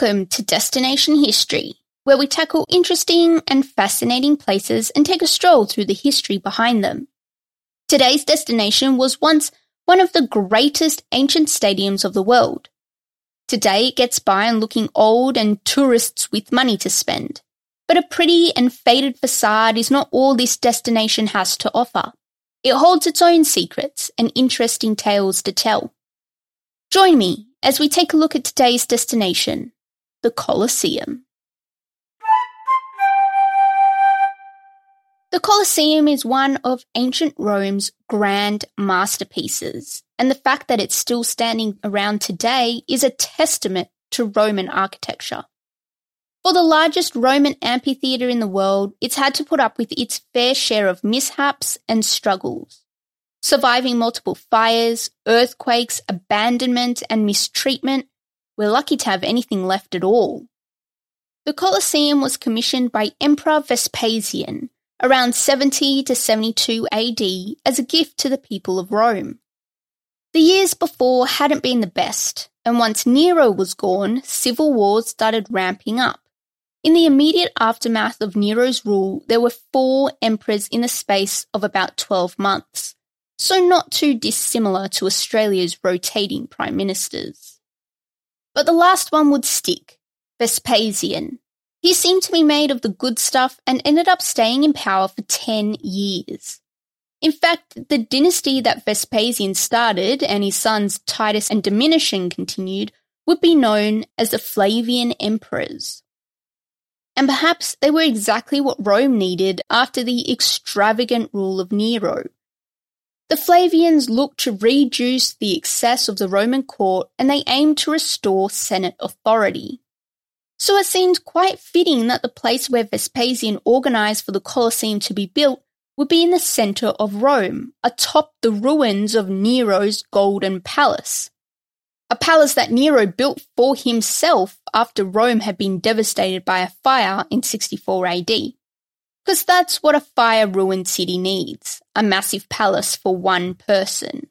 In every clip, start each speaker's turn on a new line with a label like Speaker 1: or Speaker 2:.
Speaker 1: Welcome to Destination History, where we tackle interesting and fascinating places and take a stroll through the history behind them. Today's destination was once one of the greatest ancient stadiums of the world. Today it gets by on looking old and tourists with money to spend. But a pretty and faded facade is not all this destination has to offer. It holds its own secrets and interesting tales to tell. Join me as we take a look at today's destination, the Colosseum. The Colosseum is one of ancient Rome's grand masterpieces, and the fact that it's still standing around today is a testament to Roman architecture. For the largest Roman amphitheatre in the world, it's had to put up with its fair share of mishaps and struggles. Surviving multiple fires, earthquakes, abandonment, and mistreatment, we're lucky to have anything left at all. The Colosseum was commissioned by Emperor Vespasian around 70 to 72 AD as a gift to the people of Rome. The years before hadn't been the best, and once Nero was gone, civil wars started ramping up. In the immediate aftermath of Nero's rule, there were four emperors in the space of about 12 months so not too dissimilar to Australia's rotating prime ministers. But the last one would stick Vespasian. He seemed to be made of the good stuff and ended up staying in power for 10 years. In fact, the dynasty that Vespasian started and his sons Titus and Domitian continued would be known as the Flavian emperors. And perhaps they were exactly what Rome needed after the extravagant rule of Nero. The Flavians looked to reduce the excess of the Roman court and they aimed to restore Senate authority. So it seemed quite fitting that the place where Vespasian organized for the Colosseum to be built would be in the center of Rome, atop the ruins of Nero's Golden Palace. A palace that Nero built for himself after Rome had been devastated by a fire in 64 AD. Because that's what a fire ruined city needs a massive palace for one person.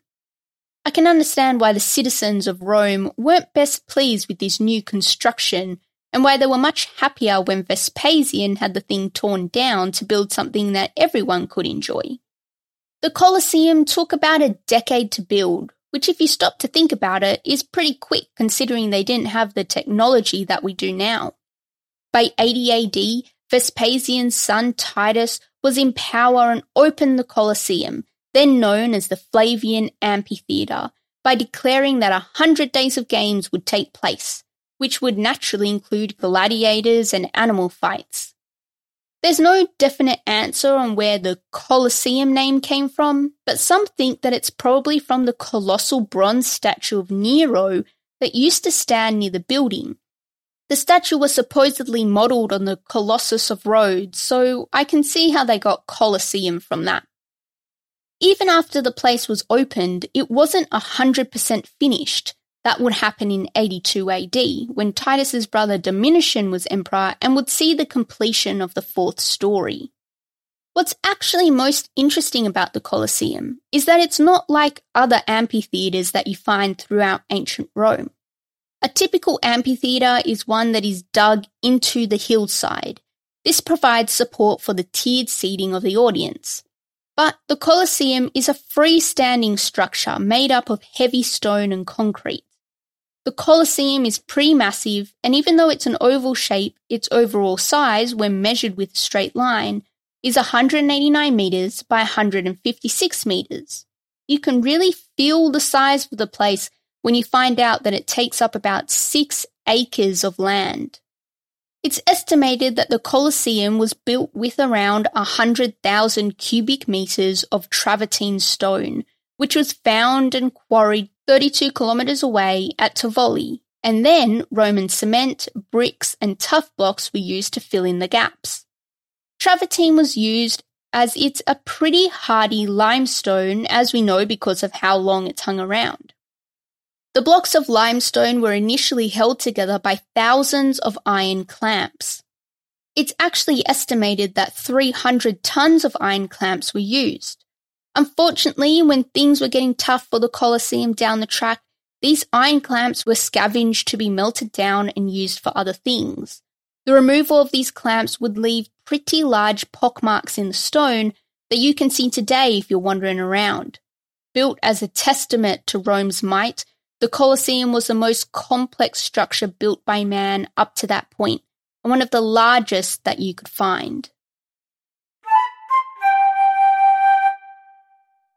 Speaker 1: I can understand why the citizens of Rome weren't best pleased with this new construction and why they were much happier when Vespasian had the thing torn down to build something that everyone could enjoy. The Colosseum took about a decade to build, which, if you stop to think about it, is pretty quick considering they didn't have the technology that we do now. By 80 AD, Vespasian's son Titus was in power and opened the Colosseum, then known as the Flavian Amphitheatre, by declaring that a hundred days of games would take place, which would naturally include gladiators and animal fights. There's no definite answer on where the Colosseum name came from, but some think that it's probably from the colossal bronze statue of Nero that used to stand near the building, the statue was supposedly modelled on the Colossus of Rhodes, so I can see how they got Colosseum from that. Even after the place was opened, it wasn't 100% finished. That would happen in 82 AD, when Titus's brother Domitian was emperor and would see the completion of the fourth story. What's actually most interesting about the Colosseum is that it's not like other amphitheatres that you find throughout ancient Rome. A typical amphitheatre is one that is dug into the hillside. This provides support for the tiered seating of the audience. But the Colosseum is a freestanding structure made up of heavy stone and concrete. The Colosseum is pre massive, and even though it's an oval shape, its overall size, when measured with a straight line, is 189 metres by 156 metres. You can really feel the size of the place when you find out that it takes up about six acres of land. It's estimated that the Colosseum was built with around 100,000 cubic metres of travertine stone, which was found and quarried 32 kilometres away at Tivoli, and then Roman cement, bricks, and tuff blocks were used to fill in the gaps. Travertine was used as it's a pretty hardy limestone, as we know because of how long it's hung around. The blocks of limestone were initially held together by thousands of iron clamps. It's actually estimated that 300 tons of iron clamps were used. Unfortunately, when things were getting tough for the Colosseum down the track, these iron clamps were scavenged to be melted down and used for other things. The removal of these clamps would leave pretty large pockmarks in the stone that you can see today if you're wandering around. Built as a testament to Rome's might, the Colosseum was the most complex structure built by man up to that point, and one of the largest that you could find.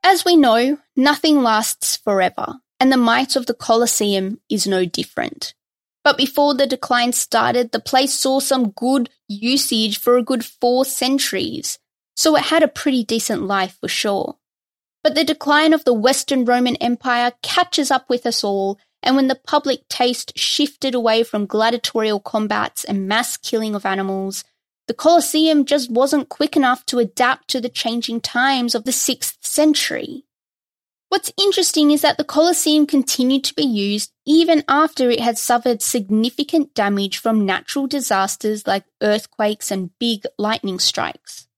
Speaker 1: As we know, nothing lasts forever, and the might of the Colosseum is no different. But before the decline started, the place saw some good usage for a good four centuries, so it had a pretty decent life for sure. But the decline of the Western Roman Empire catches up with us all, and when the public taste shifted away from gladiatorial combats and mass killing of animals, the Colosseum just wasn't quick enough to adapt to the changing times of the 6th century. What's interesting is that the Colosseum continued to be used even after it had suffered significant damage from natural disasters like earthquakes and big lightning strikes.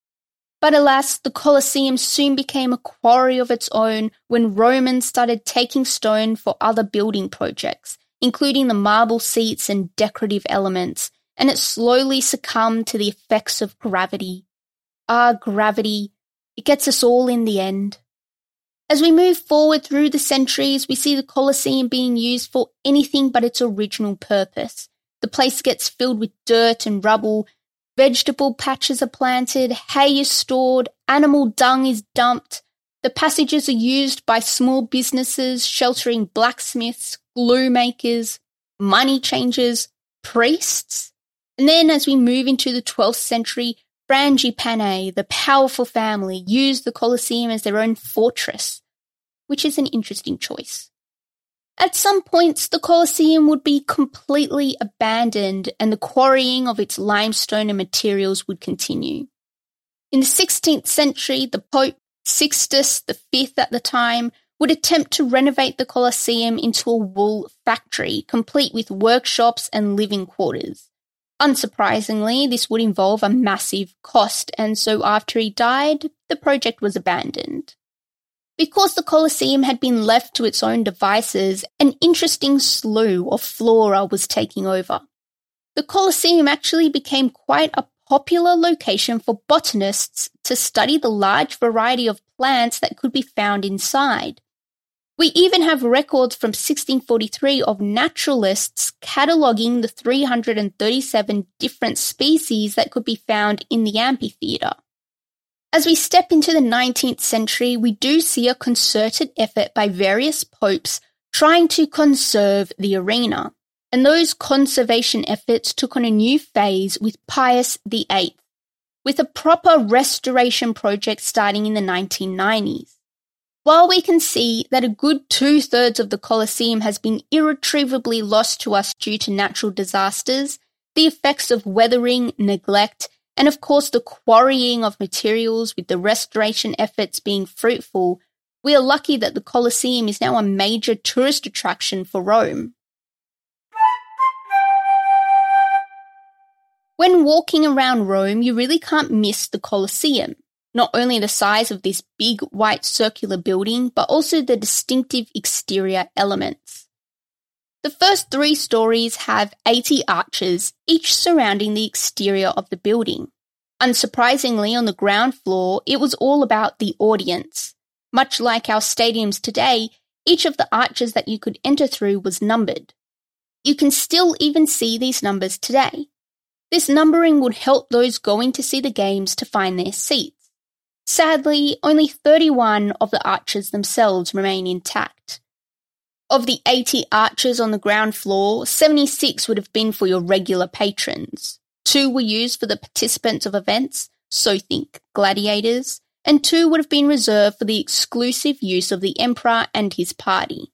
Speaker 1: But alas, the Colosseum soon became a quarry of its own when Romans started taking stone for other building projects, including the marble seats and decorative elements, and it slowly succumbed to the effects of gravity. Ah, gravity, it gets us all in the end. As we move forward through the centuries, we see the Colosseum being used for anything but its original purpose. The place gets filled with dirt and rubble, vegetable patches are planted, hay is stored, animal dung is dumped. The passages are used by small businesses sheltering blacksmiths, glue makers, money changers, priests. And then as we move into the 12th century, Frangipane, the powerful family, used the Colosseum as their own fortress, which is an interesting choice. At some points, the Colosseum would be completely abandoned and the quarrying of its limestone and materials would continue. In the 16th century, the Pope, Sixtus V at the time, would attempt to renovate the Colosseum into a wool factory, complete with workshops and living quarters. Unsurprisingly, this would involve a massive cost, and so after he died, the project was abandoned. Because the Colosseum had been left to its own devices, an interesting slew of flora was taking over. The Colosseum actually became quite a popular location for botanists to study the large variety of plants that could be found inside. We even have records from 1643 of naturalists cataloguing the 337 different species that could be found in the amphitheatre. As we step into the 19th century, we do see a concerted effort by various popes trying to conserve the arena. And those conservation efforts took on a new phase with Pius VIII, with a proper restoration project starting in the 1990s. While we can see that a good two thirds of the Colosseum has been irretrievably lost to us due to natural disasters, the effects of weathering, neglect, and of course the quarrying of materials with the restoration efforts being fruitful, we are lucky that the Colosseum is now a major tourist attraction for Rome. When walking around Rome, you really can't miss the Colosseum not only the size of this big white circular building, but also the distinctive exterior elements. The first three stories have 80 arches, each surrounding the exterior of the building. Unsurprisingly, on the ground floor, it was all about the audience. Much like our stadiums today, each of the arches that you could enter through was numbered. You can still even see these numbers today. This numbering would help those going to see the games to find their seats. Sadly, only 31 of the arches themselves remain intact. Of the 80 arches on the ground floor, 76 would have been for your regular patrons. Two were used for the participants of events, so think gladiators, and two would have been reserved for the exclusive use of the emperor and his party.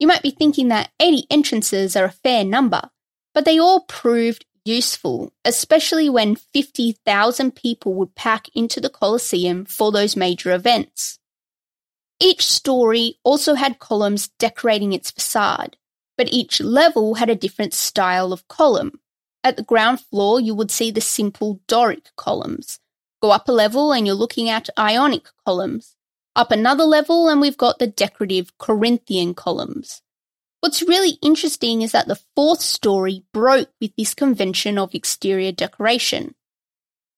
Speaker 1: You might be thinking that 80 entrances are a fair number, but they all proved useful, especially when 50,000 people would pack into the Colosseum for those major events. Each story also had columns decorating its facade, but each level had a different style of column. At the ground floor, you would see the simple Doric columns. Go up a level and you're looking at Ionic columns. Up another level and we've got the decorative Corinthian columns. What's really interesting is that the fourth story broke with this convention of exterior decoration.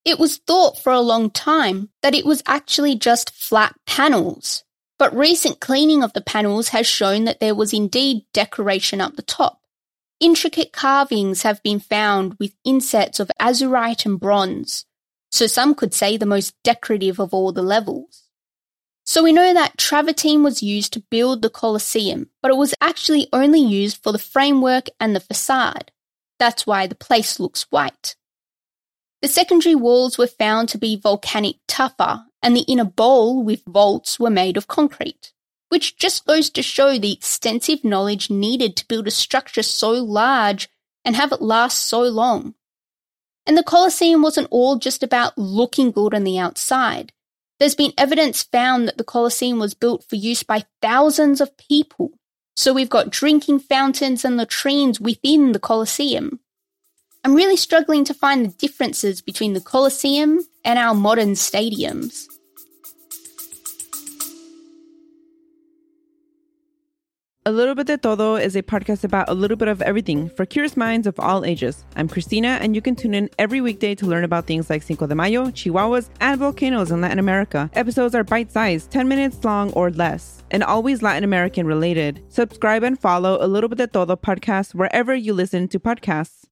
Speaker 1: It was thought for a long time that it was actually just flat panels, but recent cleaning of the panels has shown that there was indeed decoration up the top. Intricate carvings have been found with insets of azurite and bronze, so some could say the most decorative of all the levels. So we know that travertine was used to build the Colosseum, but it was actually only used for the framework and the facade. That's why the place looks white. The secondary walls were found to be volcanic tufa, and the inner bowl with vaults were made of concrete, which just goes to show the extensive knowledge needed to build a structure so large and have it last so long. And the Colosseum wasn't all just about looking good on the outside. There's been evidence found that the Colosseum was built for use by thousands of people. So we've got drinking fountains and latrines within the Colosseum. I'm really struggling to find the differences between the Colosseum and our modern stadiums.
Speaker 2: A Little Bit de Todo is a podcast about a little bit of everything for curious minds of all ages. I'm Christina, and you can tune in every weekday to learn about things like Cinco de Mayo, Chihuahuas, and volcanoes in Latin America. Episodes are bite sized, 10 minutes long or less, and always Latin American related. Subscribe and follow A Little Bit de Todo podcast wherever you listen to podcasts.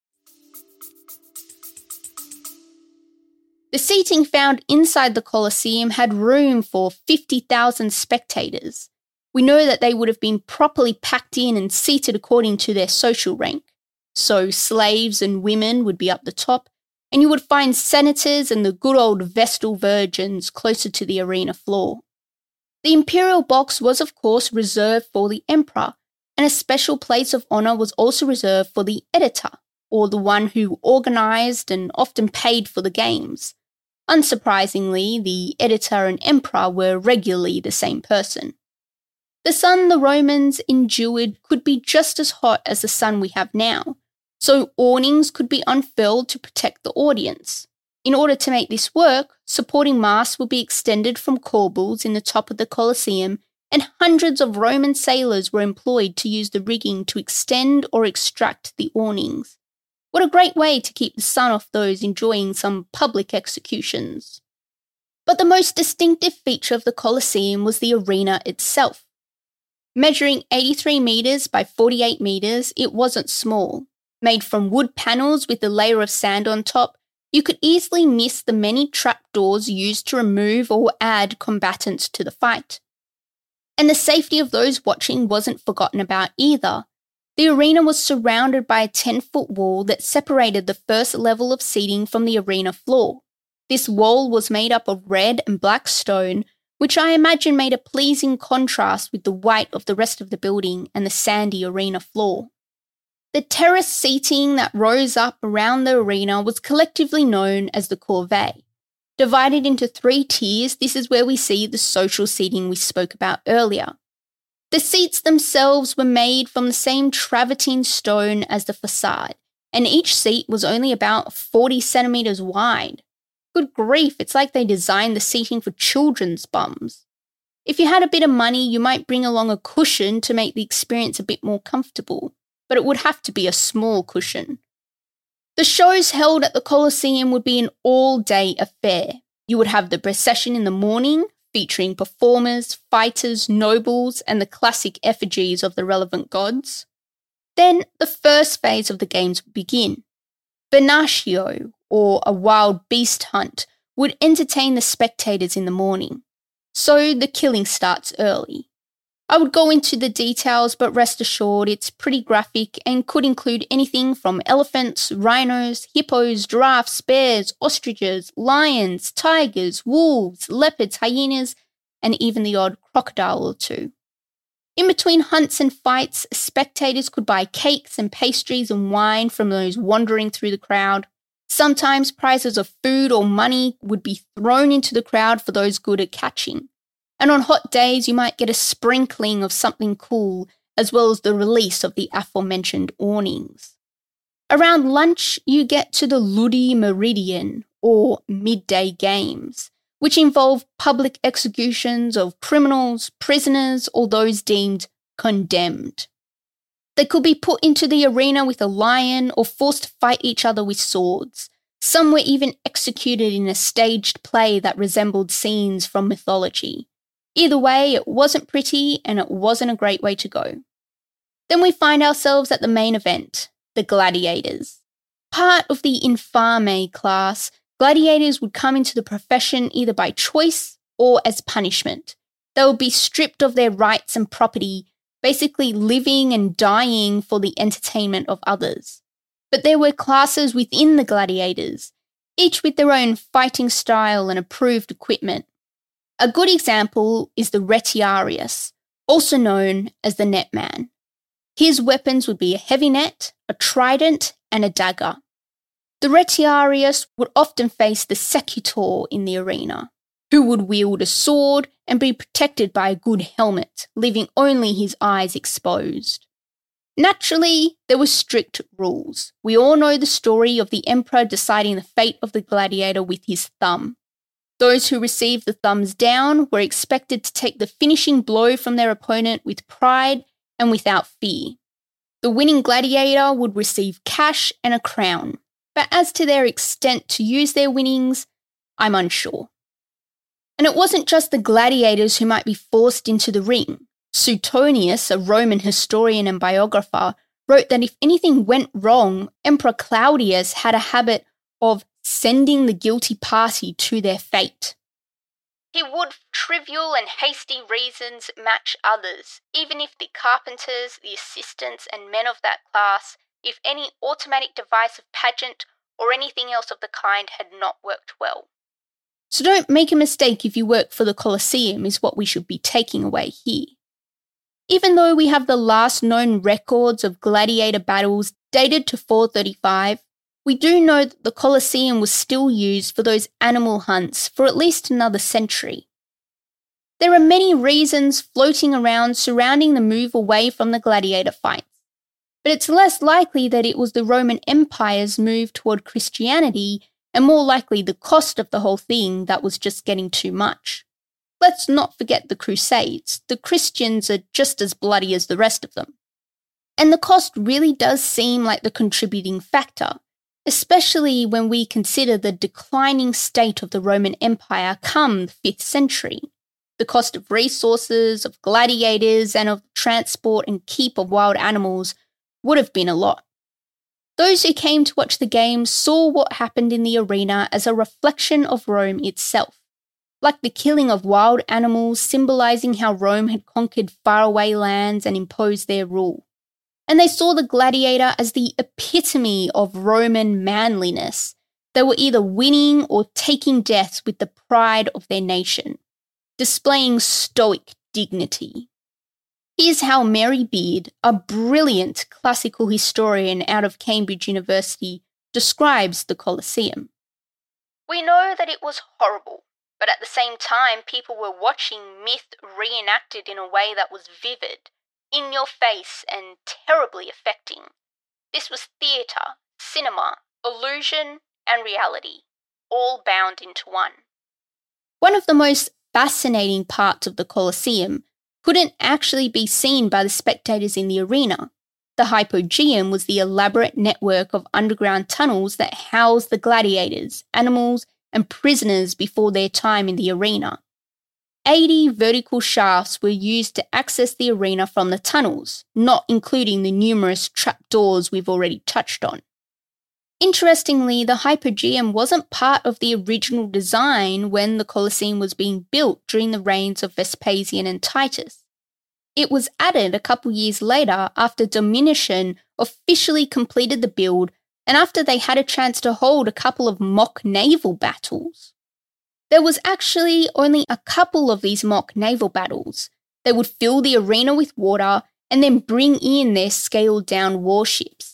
Speaker 1: The seating found inside the Colosseum had room for 50,000 spectators. We know that they would have been properly packed in and seated according to their social rank. So slaves and women would be up the top, and you would find senators and the good old Vestal virgins closer to the arena floor. The imperial box was, of course, reserved for the emperor, and a special place of honour was also reserved for the editor, or the one who organised and often paid for the games. Unsurprisingly, the editor and emperor were regularly the same person. The sun the Romans endured could be just as hot as the sun we have now, so awnings could be unfurled to protect the audience. In order to make this work, supporting masts would be extended from corbels in the top of the Colosseum, and hundreds of Roman sailors were employed to use the rigging to extend or extract the awnings. What a great way to keep the sun off those enjoying some public executions. But the most distinctive feature of the Colosseum was the arena itself. Measuring 83 metres by 48 metres, it wasn't small. Made from wood panels with a layer of sand on top, you could easily miss the many trapdoors used to remove or add combatants to the fight. And the safety of those watching wasn't forgotten about either. The arena was surrounded by a 10 foot wall that separated the first level of seating from the arena floor. This wall was made up of red and black stone, which I imagine made a pleasing contrast with the white of the rest of the building and the sandy arena floor. The terrace seating that rose up around the arena was collectively known as the cavea. Divided into three tiers, this is where we see the social seating we spoke about earlier. The seats themselves were made from the same travertine stone as the facade, and each seat was only about 40 centimetres wide. Good grief, it's like they designed the seating for children's bums. If you had a bit of money, you might bring along a cushion to make the experience a bit more comfortable, but it would have to be a small cushion. The shows held at the Colosseum would be an all day affair. You would have the procession in the morning, featuring performers, fighters, nobles, and the classic effigies of the relevant gods. Then the first phase of the games would begin. Venatio, or a wild beast hunt, would entertain the spectators in the morning. So the killing starts early. I would go into the details, but rest assured it's pretty graphic and could include anything from elephants, rhinos, hippos, giraffes, bears, ostriches, lions, tigers, wolves, leopards, hyenas, and even the odd crocodile or two. In between hunts and fights, spectators could buy cakes and pastries and wine from those wandering through the crowd. Sometimes prizes of food or money would be thrown into the crowd for those good at catching. And on hot days, you might get a sprinkling of something cool, as well as the release of the aforementioned awnings. Around lunch, you get to the Ludi Meridian, or midday games, which involve public executions of criminals, prisoners, or those deemed condemned. They could be put into the arena with a lion or forced to fight each other with swords. Some were even executed in a staged play that resembled scenes from mythology. Either way, it wasn't pretty and it wasn't a great way to go. Then we find ourselves at the main event the gladiators. Part of the infame class, gladiators would come into the profession either by choice or as punishment. They would be stripped of their rights and property, basically living and dying for the entertainment of others. But there were classes within the gladiators, each with their own fighting style and approved equipment. A good example is the Retiarius, also known as the Netman. His weapons would be a heavy net, a trident, and a dagger. The Retiarius would often face the Secutor in the arena, who would wield a sword and be protected by a good helmet, leaving only his eyes exposed. Naturally, there were strict rules. We all know the story of the emperor deciding the fate of the gladiator with his thumb. Those who received the thumbs down were expected to take the finishing blow from their opponent with pride and without fear. The winning gladiator would receive cash and a crown, but as to their extent to use their winnings, I'm unsure. And it wasn't just the gladiators who might be forced into the ring. Suetonius, a Roman historian and biographer, wrote that if anything went wrong, Emperor Claudius had a habit of sending the guilty party to their fate. He would, trivial and hasty reasons, match others, even if the carpenters, the assistants, and men of that class, if any automatic device of pageant or anything else of the kind had not worked well. So don't make a mistake if you work for the Colosseum, is what we should be taking away here. Even though we have the last known records of gladiator battles dated to 435, we do know that the Colosseum was still used for those animal hunts for at least another century. There are many reasons floating around surrounding the move away from the gladiator fights, but it's less likely that it was the Roman Empire's move toward Christianity and more likely the cost of the whole thing that was just getting too much. Let's not forget the Crusades. The Christians are just as bloody as the rest of them. And the cost really does seem like the contributing factor, especially when we consider the declining state of the Roman Empire come the 5th century. The cost of resources, of gladiators, and of transport and keep of wild animals would have been a lot. Those who came to watch the games saw what happened in the arena as a reflection of Rome itself like the killing of wild animals, symbolizing how Rome had conquered faraway lands and imposed their rule. And they saw the gladiator as the epitome of Roman manliness. They were either winning or taking death with the pride of their nation, displaying stoic dignity. Here's how Mary Beard, a brilliant classical historian out of Cambridge University, describes the Colosseum. We know that it was horrible, but at the same time, people were watching myth reenacted in a way that was vivid, in your face, and terribly affecting. This was theatre, cinema, illusion, and reality, all bound into one. One of the most fascinating parts of the Colosseum couldn't actually be seen by the spectators in the arena. The hypogeum was the elaborate network of underground tunnels that housed the gladiators, animals, and prisoners before their time in the arena. 80 vertical shafts were used to access the arena from the tunnels, not including the numerous trapdoors we've already touched on. Interestingly, the Hypogeum wasn't part of the original design when the Colosseum was being built during the reigns of Vespasian and Titus. It was added a couple years later after Domitian officially completed the build and after they had a chance to hold a couple of mock naval battles. There was actually only a couple of these mock naval battles. They would fill the arena with water and then bring in their scaled down warships.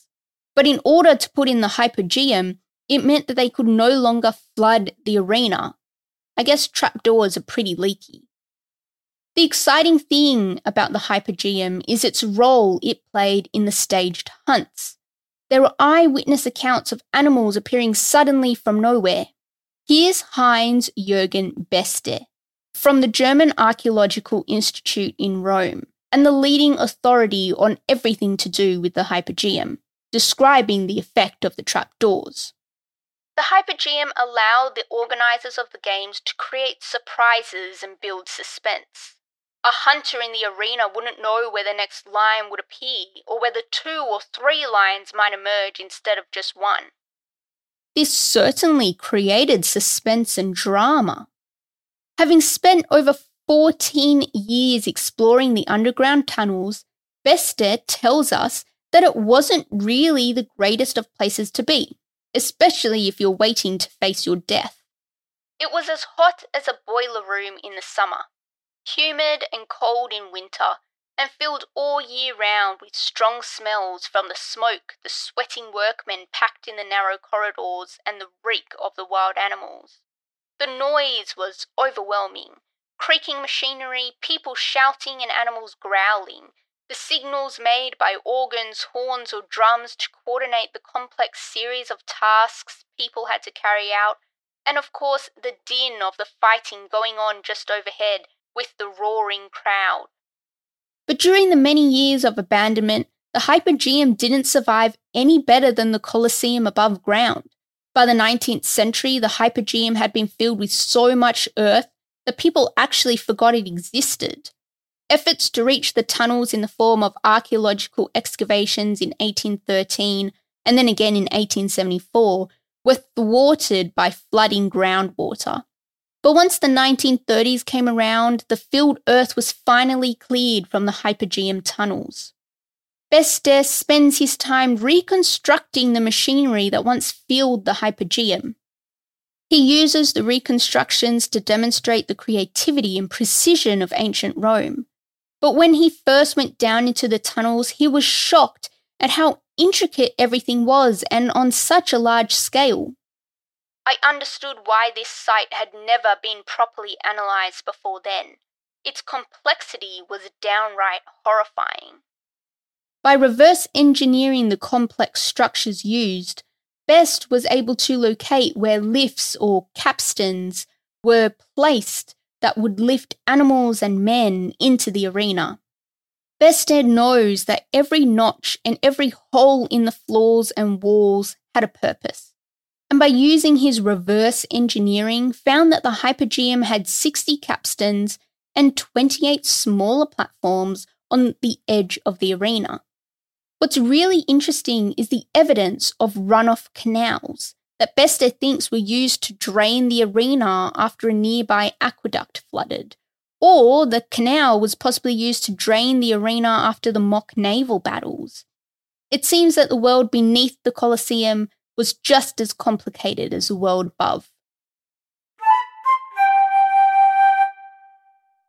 Speaker 1: But in order to put in the hypogeum, it meant that they could no longer flood the arena. I guess trapdoors are pretty leaky. The exciting thing about the hypogeum is its role it played in the staged hunts. There were eyewitness accounts of animals appearing suddenly from nowhere. Here's Heinz Jürgen Beste from the German Archaeological Institute in Rome, and the leading authority on everything to do with the Hypogeum, describing the effect of the trapdoors. The Hypogeum allowed the organizers of the games to create surprises and build suspense. A hunter in the arena wouldn't know where the next lion would appear, or whether two or three lions might emerge instead of just one. This certainly created suspense and drama. Having spent over 14 years exploring the underground tunnels, Beste tells us that it wasn't really the greatest of places to be, especially if you're waiting to face your death. It was as hot as a boiler room in the summer, humid and cold in winter, and filled all year round with strong smells from the smoke the sweating workmen packed in the narrow corridors and the reek of the wild animals. The noise was overwhelming creaking machinery, people shouting, and animals growling. The signals made by organs, horns, or drums to coordinate the complex series of tasks people had to carry out, and of course the din of the fighting going on just overhead with the roaring crowd. But during the many years of abandonment, the Hypogeum didn't survive any better than the Colosseum above ground. By the 19th century, the Hypogeum had been filled with so much earth that people actually forgot it existed. Efforts to reach the tunnels in the form of archaeological excavations in 1813 and then again in 1874 were thwarted by flooding groundwater. But once the 1930s came around, the filled earth was finally cleared from the Hypogeum tunnels. Beste spends his time reconstructing the machinery that once filled the Hypogeum. He uses the reconstructions to demonstrate the creativity and precision of ancient Rome. But when he first went down into the tunnels, he was shocked at how intricate everything was and on such a large scale. I understood why this site had never been properly analysed before then. Its complexity was downright horrifying. By reverse engineering the complex structures used, Beste was able to locate where lifts or capstans were placed that would lift animals and men into the arena. Beste knows that every notch and every hole in the floors and walls had a purpose and by using his reverse engineering, found that the Hypogeum had 60 capstans and 28 smaller platforms on the edge of the arena. What's really interesting is the evidence of runoff canals that Beste thinks were used to drain the arena after a nearby aqueduct flooded, or the canal was possibly used to drain the arena after the mock naval battles. It seems that the world beneath the Colosseum was just as complicated as the world above.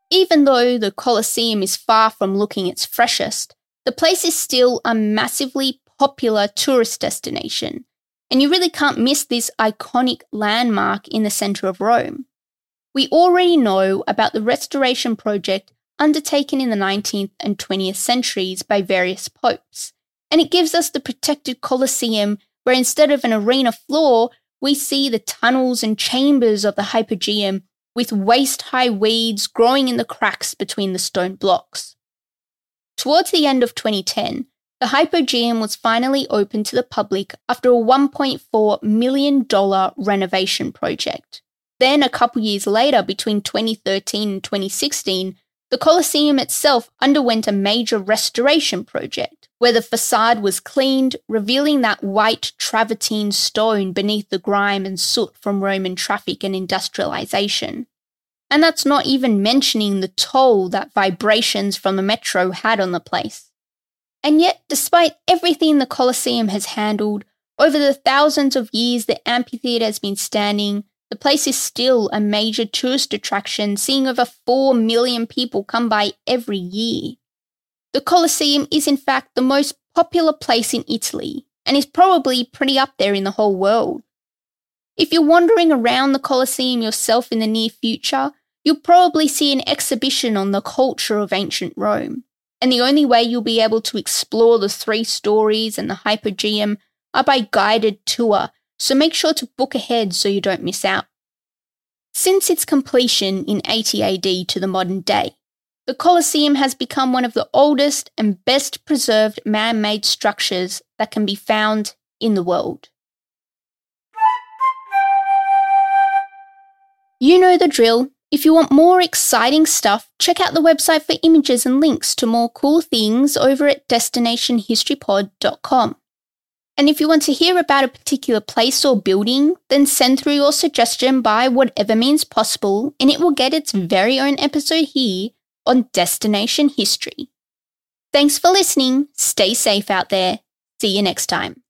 Speaker 1: Even though the Colosseum is far from looking its freshest, the place is still a massively popular tourist destination, and you really can't miss this iconic landmark in the centre of Rome. We already know about the restoration project undertaken in the 19th and 20th centuries by various popes, and it gives us the protected Colosseum where instead of an arena floor, we see the tunnels and chambers of the Hypogeum with waist high weeds growing in the cracks between the stone blocks. Towards the end of 2010, the Hypogeum was finally opened to the public after a $1.4 million renovation project. Then, a couple years later, between 2013 and 2016, the Colosseum itself underwent a major restoration project where the facade was cleaned, revealing that white travertine stone beneath the grime and soot from Roman traffic and industrialization. And that's not even mentioning the toll that vibrations from the metro had on the place. And yet, despite everything the Colosseum has handled, over the thousands of years the amphitheatre has been standing, the place is still a major tourist attraction, seeing over 4 million people come by every year. The Colosseum is, in fact, the most popular place in Italy and is probably pretty up there in the whole world. If you're wandering around the Colosseum yourself in the near future, you'll probably see an exhibition on the culture of ancient Rome. And the only way you'll be able to explore the three stories and the Hypogeum are by guided tour, so make sure to book ahead so you don't miss out. Since its completion in 80 AD to the modern day, the Colosseum has become one of the oldest and best preserved man made structures that can be found in the world. You know the drill. If you want more exciting stuff, check out the website for images and links to more cool things over at destinationhistorypod.com. And if you want to hear about a particular place or building, then send through your suggestion by whatever means possible, and it will get its very own episode here on Destination History. Thanks for listening. Stay safe out there. See you next time.